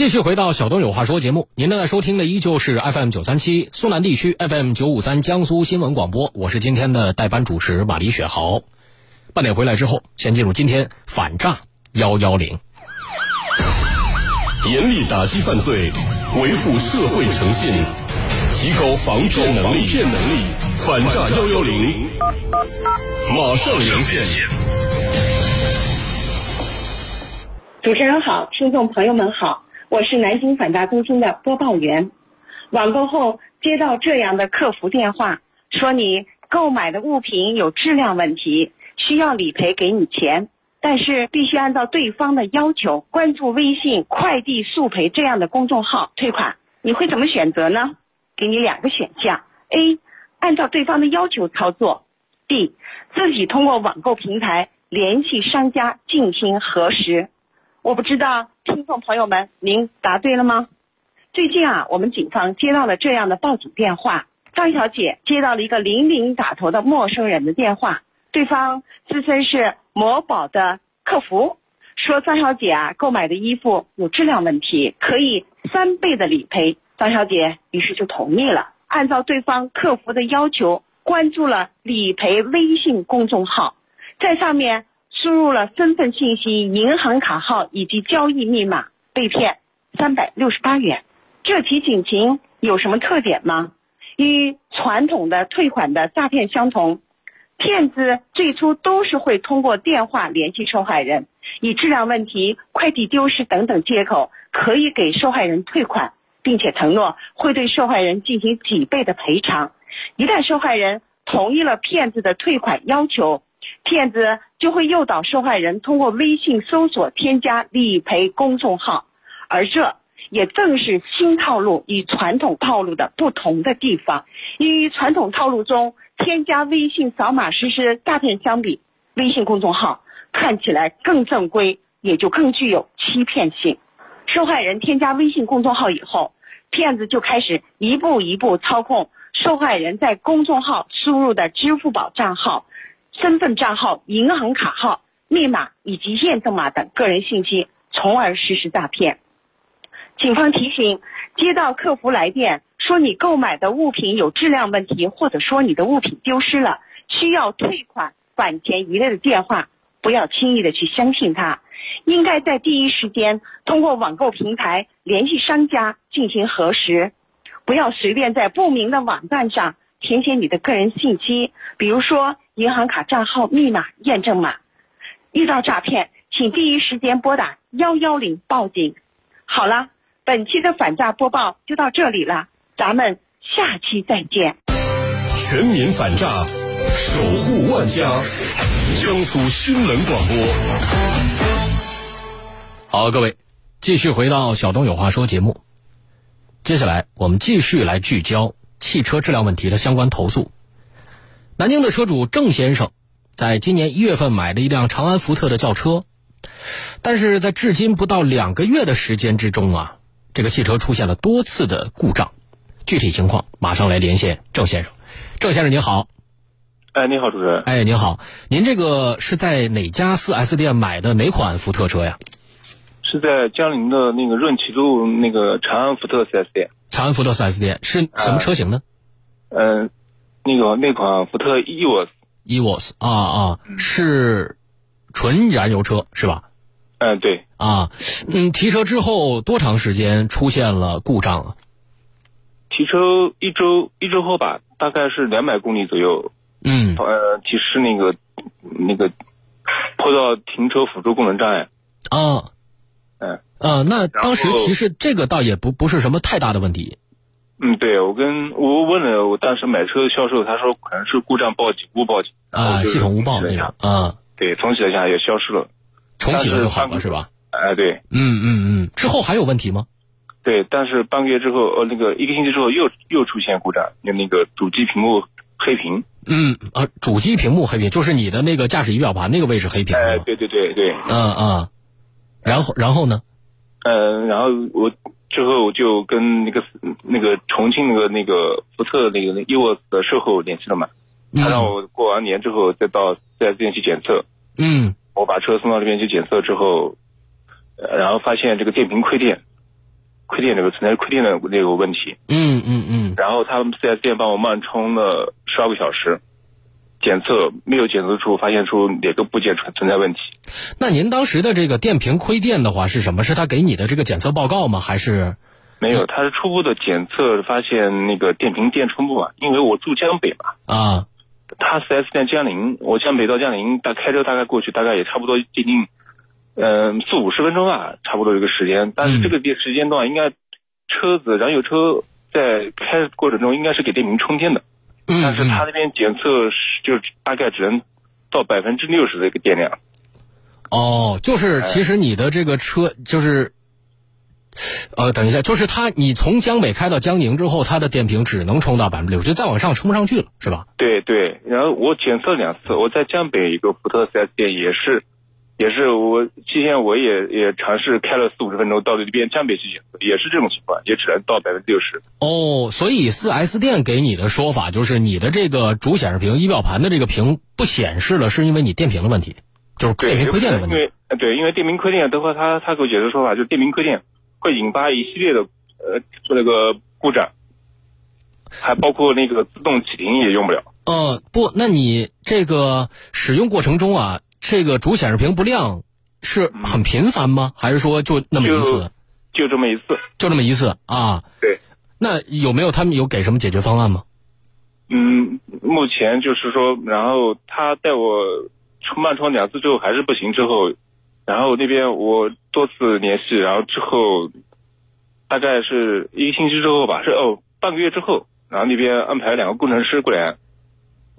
继续回到小东有话说节目，您正在收听的依旧是 FM 九三七苏南地区 FM 九五三江苏新闻广播，我是今天的代班主持马李雪豪。半点回来之后，先进入今天反诈幺幺零，严厉打击犯罪，维护社会诚信，提高防骗能力。骗能力，反诈幺幺零，马上连线。主持人好，听众朋友们好。我是南京反诈中心的播报员，网购后接到这样的客服电话，说你购买的物品有质量问题，需要理赔给你钱，但是必须按照对方的要求关注微信“快递速赔”这样的公众号退款。你会怎么选择呢？给你两个选项：A. 按照对方的要求操作；B. 自己通过网购平台联系商家进行核实。我不知道听众朋友们，您答对了吗？最近啊，我们警方接到了这样的报警电话：张小姐接到了一个零零打头的陌生人的电话，对方自称是某宝的客服，说张小姐啊购买的衣服有质量问题，可以三倍的理赔。张小姐于是就同意了，按照对方客服的要求，关注了理赔微信公众号，在上面。输入了身份信息、银行卡号以及交易密码，被骗三百六十八元。这起警情有什么特点吗？与传统的退款的诈骗相同，骗子最初都是会通过电话联系受害人，以质量问题、快递丢失等等借口，可以给受害人退款，并且承诺会对受害人进行几倍的赔偿。一旦受害人同意了骗子的退款要求，骗子就会诱导受害人通过微信搜索添加理赔公众号，而这也正是新套路与传统套路的不同的地方。与传统套路中添加微信扫码实施诈骗相比，微信公众号看起来更正规，也就更具有欺骗性。受害人添加微信公众号以后，骗子就开始一步一步操控受害人在公众号输入的支付宝账号。身份账号、银行卡号、密码以及验证码等个人信息，从而实施诈骗。警方提醒：接到客服来电说你购买的物品有质量问题，或者说你的物品丢失了，需要退款返钱一类的电话，不要轻易的去相信他，应该在第一时间通过网购平台联系商家进行核实，不要随便在不明的网站上填写你的个人信息，比如说。银行卡账号、密码、验证码，遇到诈骗，请第一时间拨打幺幺零报警。好了，本期的反诈播报就到这里了，咱们下期再见。全民反诈，守护万家，江苏新闻广播。好，各位，继续回到小东有话说节目。接下来，我们继续来聚焦汽车质量问题的相关投诉。南京的车主郑先生，在今年一月份买了一辆长安福特的轿车，但是在至今不到两个月的时间之中啊，这个汽车出现了多次的故障。具体情况，马上来连线郑先生。郑先生您好。哎，你好，主持人。哎，您好，您这个是在哪家 4S 店买的哪款福特车呀？是在江宁的那个润启路那个长安福特 4S 店。长安福特 4S 店是什么车型呢？嗯。那个那款福特 EVOS，EVOS 啊啊，是纯燃油车是吧？嗯，对。啊，嗯，提车之后多长时间出现了故障啊？提车一周一周后吧，大概是两百公里左右。嗯。呃，提示那个那个碰到停车辅助功能障碍。啊。嗯。啊，那当时提示这个倒也不不是什么太大的问题。嗯，对，我跟我问了我当时买车的销售，他说可能是故障报警误报警啊，系统误报那样啊，对，重启了一下也消失了，重启了就好了是吧？哎，对，嗯嗯嗯，之后还有问题吗？对，但是半个月之后，呃，那个一个星期之后又又出现故障，就那个主机屏幕黑屏。嗯啊，主机屏幕黑屏就是你的那个驾驶仪表盘那个位置黑屏。哎，对对对对。嗯嗯，然后然后呢？嗯，然后我。之后我就跟那个那个重庆那个那个福特那个 EOS 的售后联系了嘛，他让我过完年之后再到四 S 店去检测。嗯，我把车送到那边去检测之后，然后发现这个电瓶亏电，亏电这个存在亏电的那个问题。嗯嗯嗯。然后他们四 S 店帮我慢充了十二个小时，检测没有检测出发现出哪个部件存存在问题。那您当时的这个电瓶亏电的话是什么？是他给你的这个检测报告吗？还是？没有，他是初步的检测发现那个电瓶电充不满，因为我住江北嘛。啊。他四 S 店江宁，我江北到江宁，大开车大概过去大概也差不多接近，嗯四五十分钟吧，差不多这个时间。但是这个电时间段应该车子燃油车在开过程中应该是给电瓶充电的，但是他那边检测是就大概只能到百分之六十的一个电量。哦，就是其实你的这个车就是。呃，等一下，就是它，你从江北开到江宁之后，它的电瓶只能充到百分之六十，再往上充不上去了，是吧？对对，然后我检测两次，我在江北一个福特四 S 店也是，也是我期间我也也尝试开了四五十分钟到这边江北去检测，也是这种情况，也只能到百分之六十。哦，所以四 S 店给你的说法就是你的这个主显示屏、仪表盘的这个屏不显示了，是因为你电瓶的问题，就是电瓶亏电的问题。因为对，因为电瓶亏电，的话，他他给我解释说法就是电瓶亏电。会引发一系列的呃那个故障，还包括那个自动启停也用不了。呃，不，那你这个使用过程中啊，这个主显示屏不亮是很频繁吗？还是说就那么一次？就这么一次，就这么一次啊？对。那有没有他们有给什么解决方案吗？嗯，目前就是说，然后他带我充慢充两次之后还是不行，之后。然后那边我多次联系，然后之后大概是一个星期之后吧，是哦半个月之后，然后那边安排两个工程师过来，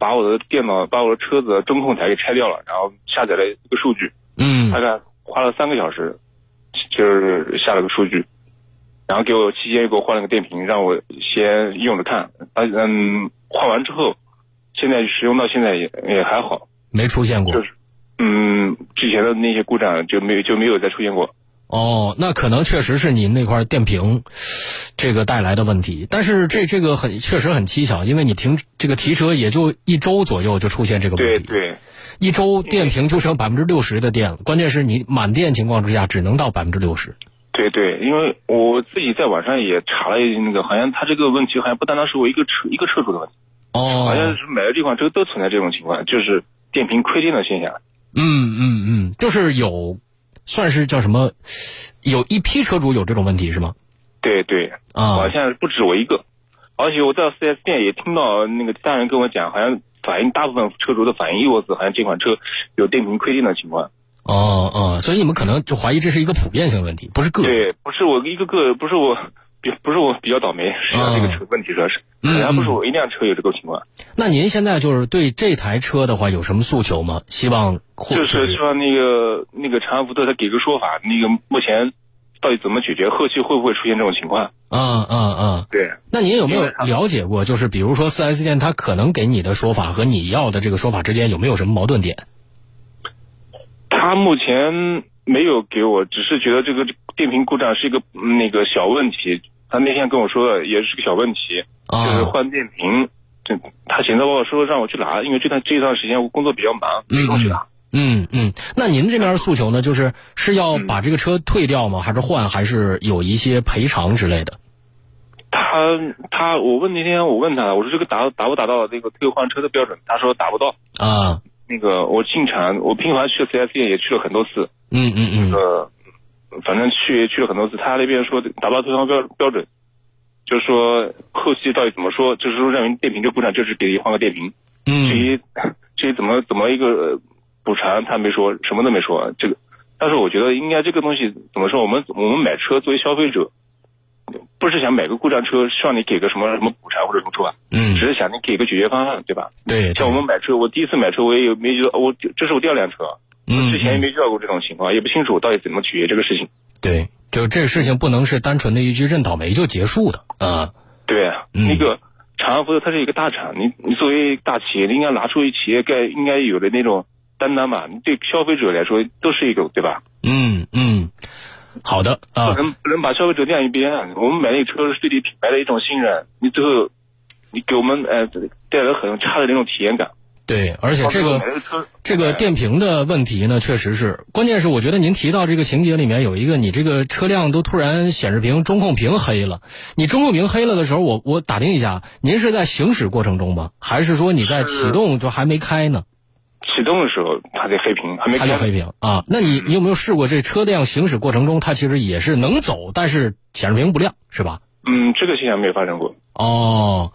把我的电脑、把我的车子中控台给拆掉了，然后下载了一个数据，嗯，大概花了三个小时，就是下了个数据，然后给我期间又给我换了个电瓶，让我先用着看，嗯，换完之后，现在使用到现在也也还好，没出现过，就是。嗯，之前的那些故障就没有就没有再出现过。哦，那可能确实是您那块电瓶这个带来的问题。但是这这个很确实很蹊跷，因为你停这个提车也就一周左右就出现这个问题。对对，一周电瓶就剩百分之六十的电了。关键是你满电情况之下只能到百分之六十。对对，因为我自己在网上也查了那个，好像他这个问题好像不单单是我一个车一个车主的问题。哦，好像是每个地方都都存在这种情况，就是电瓶亏电的现象。嗯嗯嗯，就是有，算是叫什么，有一批车主有这种问题是吗？对对啊，好像不止我一个，而且我在四 S 店也听到那个其他人跟我讲，好像反映大部分车主的反应，意思好像这款车有电瓶亏电的情况。哦哦，所以你们可能就怀疑这是一个普遍性问题，不是个对，不是我一个个，不是我。比不是我比较倒霉，实际上这个车问题主要是，好像不是我一辆车有这个情况。那您现在就是对这台车的话有什么诉求吗？希望就是希望那个那个长安福特他给个说法，那个目前到底怎么解决，后期会不会出现这种情况？啊啊啊！对。那您有没有了解过？就是比如说四 S 店他可能给你的说法和你要的这个说法之间有没有什么矛盾点？他目前没有给我，只是觉得这个电瓶故障是一个那个小问题。他那天跟我说的也是个小问题，就是换电瓶。这他现在跟我说让我去拿，因为这段这一段时间我工作比较忙，没空去拿。嗯嗯，那您这边诉求呢？就是是要把这个车退掉吗？还是换？还是有一些赔偿之类的？他他，我问那天我问他，我说这个达达不达到这个退换车的标准？他说达不到。啊，那个我进厂，我频繁去四 S 店也去了很多次。嗯嗯嗯。那个。反正去去了很多次，他那边说达不到退换标标准，就是说后期到底怎么说，就是说认为电瓶这故障就是给你换个电瓶。嗯。至于至于怎么怎么一个补偿，他没说，什么都没说。这个，但是我觉得应该这个东西怎么说，我们我们买车作为消费者，不是想买个故障车，希望你给个什么什么补偿或者什么吧？嗯。只是想你给个解决方案，对吧？对。像我们买车，我第一次买车，我也有没觉得，我这是我第二辆车。嗯，之前也没遇到过这种情况，也不清楚到底怎么解决这个事情。对，就这事情不能是单纯的一句认倒霉就结束的啊。对，那个长安福特它是一个大厂，你你作为大企业，你应该拿出企业该应该有的那种担当吧。你对消费者来说都是一个对吧？嗯嗯，好的啊。不能不能把消费者晾一边，我们买那个车是对你品牌的一种信任，你最后你给我们呃带来很差的那种体验感。对，而且这个这个电瓶的问题呢，确实是，关键是我觉得您提到这个情节里面有一个，你这个车辆都突然显示屏中控屏黑了，你中控屏黑了的时候，我我打听一下，您是在行驶过程中吗？还是说你在启动就还没开呢？启动的时候它在黑屏，还没开。还有黑屏啊？那你你有没有试过这车辆行驶过程中，它其实也是能走，但是显示屏不亮，是吧？嗯，这个现象没有发生过。哦，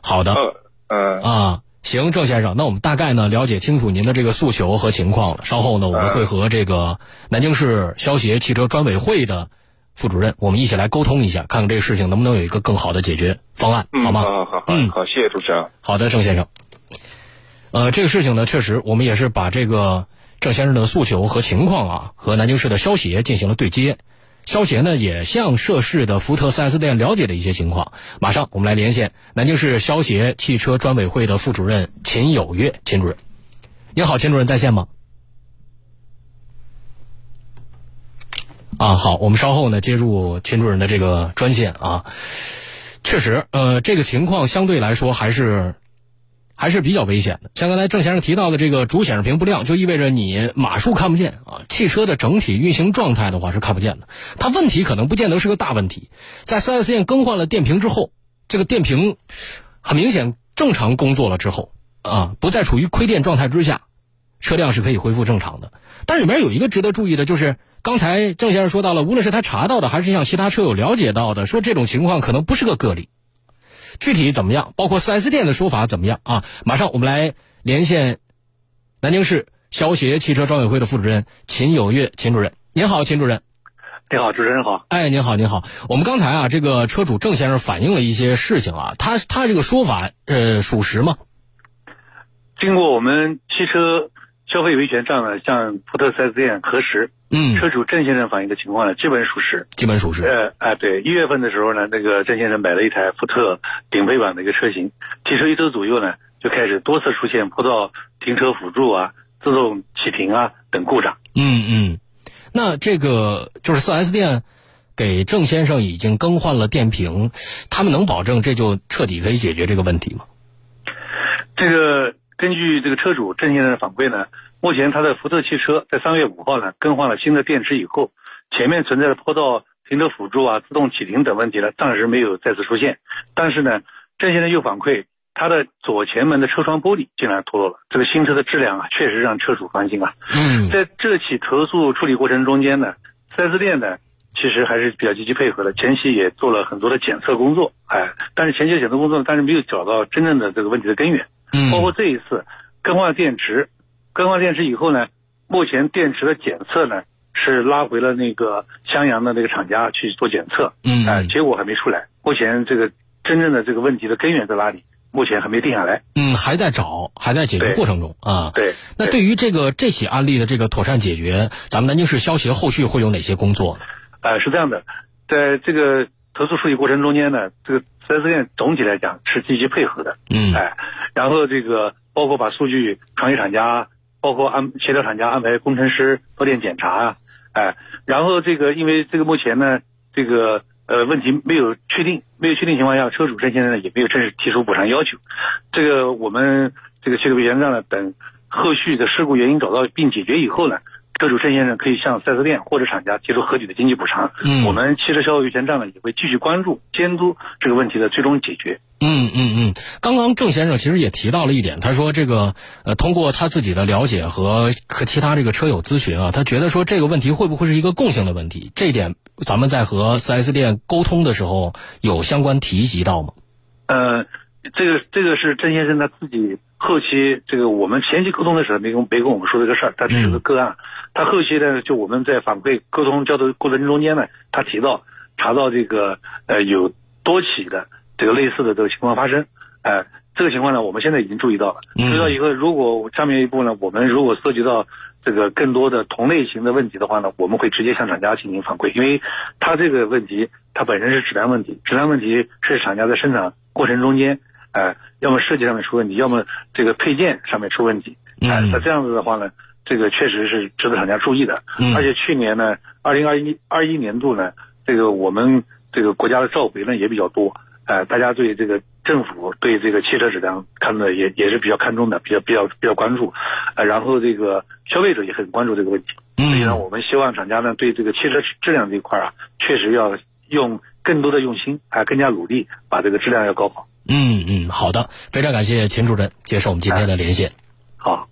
好的。呃呃，啊，行，郑先生，那我们大概呢了解清楚您的这个诉求和情况了。稍后呢，我们会和这个南京市消协汽车专委会的副主任，我们一起来沟通一下，看看这个事情能不能有一个更好的解决方案，嗯好吗？好好好，嗯好，谢谢主持人。好的，郑先生。呃，这个事情呢，确实我们也是把这个郑先生的诉求和情况啊，和南京市的消协进行了对接。消协呢也向涉事的福特 4S 店了解了一些情况。马上我们来连线南京市消协汽车专委会的副主任秦有月秦主任。您好，秦主任在线吗？啊，好，我们稍后呢接入秦主任的这个专线啊。确实，呃，这个情况相对来说还是还是比较危险的。像刚才郑先生提到的这个主显示屏不亮，就意味着你码数看不见啊，汽车的整体运行状态的话是看不见的。它问题可能不见得是个大问题，在 4S 店更换了电瓶之后，这个电瓶很明显正常工作了之后啊，不再处于亏电状态之下，车辆是可以恢复正常的。但里面有一个值得注意的，就是刚才郑先生说到了，无论是他查到的，还是向其他车友了解到的，说这种情况可能不是个个例。具体怎么样？包括 4S 店的说法怎么样啊？马上我们来连线南京市消协汽车专委会的副主任秦有月秦主任。您好，秦主任。你好，主持人好。哎，您好，您好。我们刚才啊，这个车主郑先生反映了一些事情啊，他他这个说法呃属实吗？经过我们汽车消费维权站呢向福特 4S 店核实，嗯，车主郑先生反映的情况呢基本属实。基本属实。呃啊，对，一月份的时候呢，那个郑先生买了一台福特顶配版的一个车型，提车一周左右呢，就开始多次出现坡道停车辅助啊、自动启停啊等故障。嗯嗯，那这个就是 4S 店给郑先生已经更换了电瓶，他们能保证这就彻底可以解决这个问题吗？这个根据这个车主郑先生的反馈呢，目前他的福特汽车在三月五号呢更换了新的电池以后，前面存在的坡道停车辅助啊、自动启停等问题呢，暂时没有再次出现。但是呢，郑先生又反馈，他的左前门的车窗玻璃竟然脱落了，这个新车的质量啊，确实让车主放心啊。嗯在这起投诉处理过程中间呢，4S 店呢其实还是比较积极配合的，前期也做了很多的检测工作，哎，但是前期的检测工作呢，但是没有找到真正的这个问题的根源。嗯，包括这一次更换电池，更换电池以后呢，目前电池的检测呢是拉回了那个襄阳的那个厂家去做检测，嗯哎、结果还没出来。目前这个真正的这个问题的根源在哪里？目前还没定下来。嗯还在找，还在解决过程中啊。对，那对于这个这起案例的这个妥善解决，咱们南京市消协后续会有哪些工作呢？呃，是这样的，在这个投诉处理过程中间呢，这个 4S 店总体来讲是积极配合的，嗯哎，然后这个包括把数据传给厂家，包括安协调厂家安排工程师到店检查啊，哎，然后这个因为这个目前呢，这个呃问题没有确定，没有确定情况下，车主这现在呢也没有正式提出补偿要求，这个我们这个汽车维权站呢等后续的事故原因找到并解决以后呢。车主郑先生可以向 4S 店或者厂家提出合理的经济补偿。嗯我们汽车消费维权站呢也会继续关注、监督这个问题的最终解决。嗯嗯嗯，刚刚郑先生其实也提到了一点，他说这个呃，通过他自己的了解和和其他这个车友咨询啊，他觉得说这个问题会不会是一个共性的问题？这一点咱们在和 4S 店沟通的时候有相关提及到吗？呃，这个这个是郑先生他自己后期这个我们前期沟通的时候没跟没跟我们说这个事儿，他只是个个案。他后期呢，就我们在反馈沟通交流过程中间呢，他提到查到这个呃有多起的这个类似的这个情况发生，呃，这个情况呢，我们现在已经注意到了。嗯注意到以后，如果下面一步呢，我们如果涉及到这个更多的同类型的问题的话呢，我们会直接向厂家进行反馈，因为它这个问题它本身是质量问题，质量问题是厂家在生产过程中间，呃，要么设计上面出问题，要么这个配件上面出问题，哎、嗯那这样子的话呢，这个确实是值得厂家注意的。嗯而且去年呢，二零二一二一年度呢，这个我们这个国家的召回呢也比较多，呃，大家对这个政府对这个汽车质量看的也也是比较看重的，比较比较比较关注，呃，然后这个消费者也很关注这个问题。所以呢，我们希望厂家呢对这个汽车质量这一块啊，确实要用更多的用心，还更加努力，把这个质量要搞好。嗯嗯，好的，非常感谢秦主任接受我们今天的连线。好。